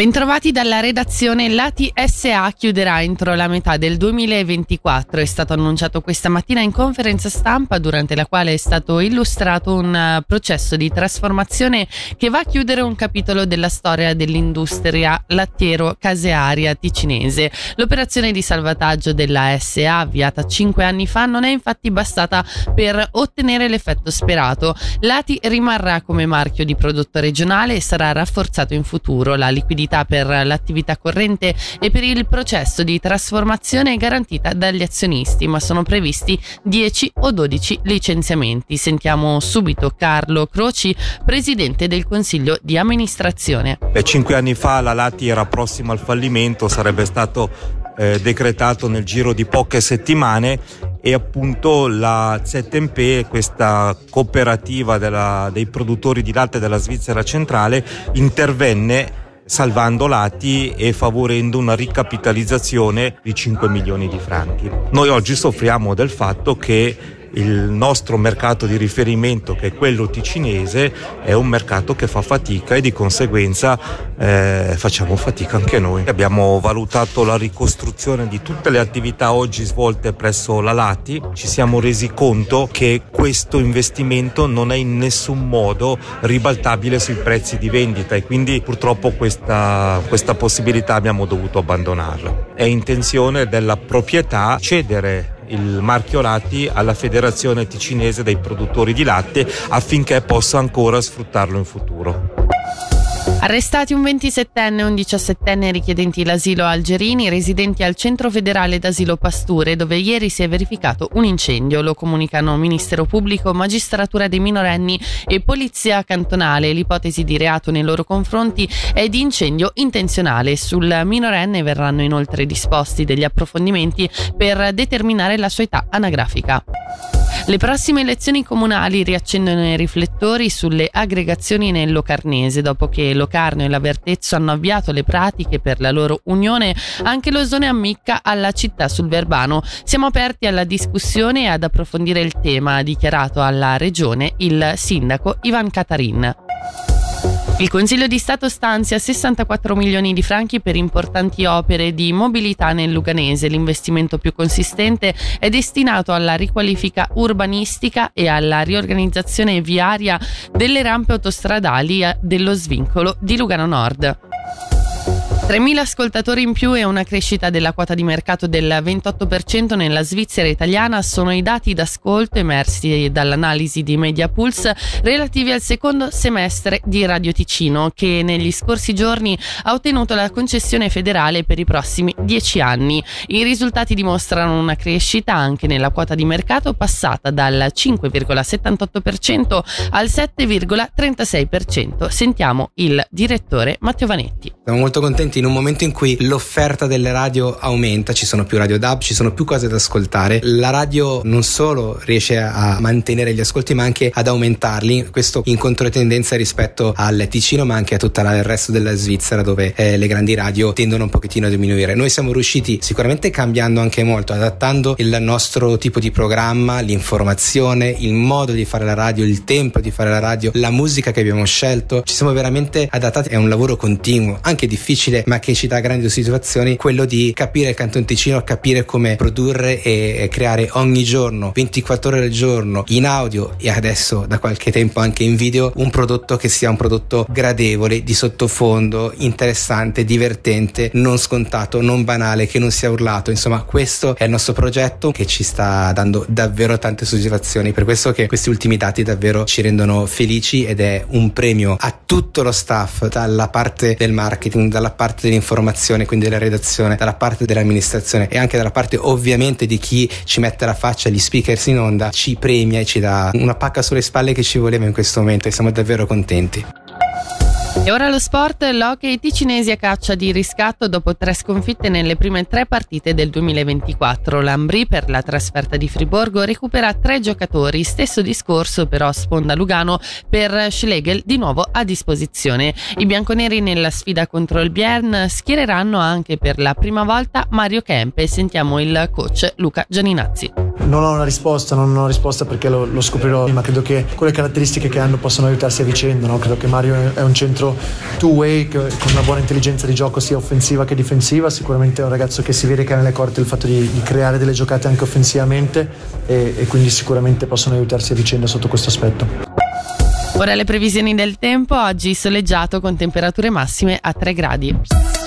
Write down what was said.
Bentrovati dalla redazione Lati SA chiuderà entro la metà del 2024. È stato annunciato questa mattina in conferenza stampa durante la quale è stato illustrato un eh, processo di trasformazione che va a chiudere un capitolo della storia dell'industria lattiero-casearia ticinese. L'operazione di salvataggio della SA avviata cinque anni fa non è infatti bastata per ottenere l'effetto sperato. Lati rimarrà come marchio di prodotto regionale e sarà rafforzato in futuro. La liquidità liquidità per l'attività corrente e per il processo di trasformazione garantita dagli azionisti, ma sono previsti 10 o 12 licenziamenti. Sentiamo subito Carlo Croci, presidente del Consiglio di amministrazione. Beh, cinque anni fa la Lati era prossima al fallimento, sarebbe stato eh, decretato nel giro di poche settimane e appunto la ZMP, questa cooperativa della, dei produttori di latte della Svizzera centrale, intervenne salvando lati e favorendo una ricapitalizzazione di 5 milioni di franchi. Noi oggi soffriamo del fatto che il nostro mercato di riferimento, che è quello ticinese, è un mercato che fa fatica e di conseguenza eh, facciamo fatica anche noi. Abbiamo valutato la ricostruzione di tutte le attività oggi svolte presso la Lati, ci siamo resi conto che questo investimento non è in nessun modo ribaltabile sui prezzi di vendita e quindi purtroppo questa, questa possibilità abbiamo dovuto abbandonarla. È intenzione della proprietà cedere il marchio Lati alla Federazione Ticinese dei produttori di latte affinché possa ancora sfruttarlo in futuro. Arrestati un 27enne e un 17enne richiedenti l'asilo algerini residenti al centro federale d'asilo Pasture dove ieri si è verificato un incendio, lo comunicano Ministero Pubblico, Magistratura dei minorenni e Polizia cantonale. L'ipotesi di reato nei loro confronti è di incendio intenzionale. Sul minorenne verranno inoltre disposti degli approfondimenti per determinare la sua età anagrafica. Le prossime elezioni comunali riaccendono i riflettori sulle aggregazioni nel Locarnese. Dopo che Locarno e l'Avertezzo hanno avviato le pratiche per la loro unione, anche l'Osone ammicca alla città sul Verbano. Siamo aperti alla discussione e ad approfondire il tema, ha dichiarato alla regione il sindaco Ivan Catarin. Il Consiglio di Stato stanzia 64 milioni di franchi per importanti opere di mobilità nel Luganese. L'investimento più consistente è destinato alla riqualifica urbanistica e alla riorganizzazione viaria delle rampe autostradali dello svincolo di Lugano Nord. 3.000 ascoltatori in più e una crescita della quota di mercato del 28% nella Svizzera italiana sono i dati d'ascolto emersi dall'analisi di Mediapulse relativi al secondo semestre di Radio Ticino che negli scorsi giorni ha ottenuto la concessione federale per i prossimi 10 anni. I risultati dimostrano una crescita anche nella quota di mercato passata dal 5,78% al 7,36%. Sentiamo il direttore Matteo Vanetti. Siamo molto contenti in un momento in cui l'offerta delle radio aumenta, ci sono più radio DAB, ci sono più cose da ascoltare, la radio non solo riesce a mantenere gli ascolti ma anche ad aumentarli, questo in controtendenza rispetto al Ticino ma anche a tutto il resto della Svizzera dove eh, le grandi radio tendono un pochettino a diminuire. Noi siamo riusciti sicuramente cambiando anche molto, adattando il nostro tipo di programma, l'informazione, il modo di fare la radio, il tempo di fare la radio, la musica che abbiamo scelto, ci siamo veramente adattati, è un lavoro continuo, anche difficile ma che ci dà grandi soddisfazioni, quello di capire il Canton Ticino, capire come produrre e creare ogni giorno, 24 ore al giorno, in audio e adesso da qualche tempo anche in video, un prodotto che sia un prodotto gradevole, di sottofondo, interessante, divertente, non scontato, non banale, che non sia urlato. Insomma, questo è il nostro progetto che ci sta dando davvero tante soddisfazioni. Per questo che questi ultimi dati davvero ci rendono felici ed è un premio a tutto lo staff, dalla parte del marketing, dalla parte parte dell'informazione, quindi della redazione, dalla parte dell'amministrazione e anche dalla parte ovviamente di chi ci mette la faccia, gli speakers in onda, ci premia e ci dà una pacca sulle spalle che ci voleva in questo momento e siamo davvero contenti. E ora lo sport, l'hockey ticinesi a caccia di riscatto dopo tre sconfitte nelle prime tre partite del 2024. L'Ambri per la trasferta di Friborgo recupera tre giocatori, stesso discorso però sponda Lugano per Schlegel di nuovo a disposizione. I bianconeri nella sfida contro il Biern schiereranno anche per la prima volta Mario Kempe. Sentiamo il coach Luca Gianinazzi. Non ho una risposta, non ho una risposta perché lo, lo scoprirò, ma credo che quelle caratteristiche che hanno possono aiutarsi a vicenda. No? Credo che Mario è un centro two-way con una buona intelligenza di gioco sia offensiva che difensiva, sicuramente è un ragazzo che si vede che ha nelle corte il fatto di, di creare delle giocate anche offensivamente e, e quindi sicuramente possono aiutarsi a vicenda sotto questo aspetto. Ora le previsioni del tempo, oggi soleggiato con temperature massime a 3 gradi.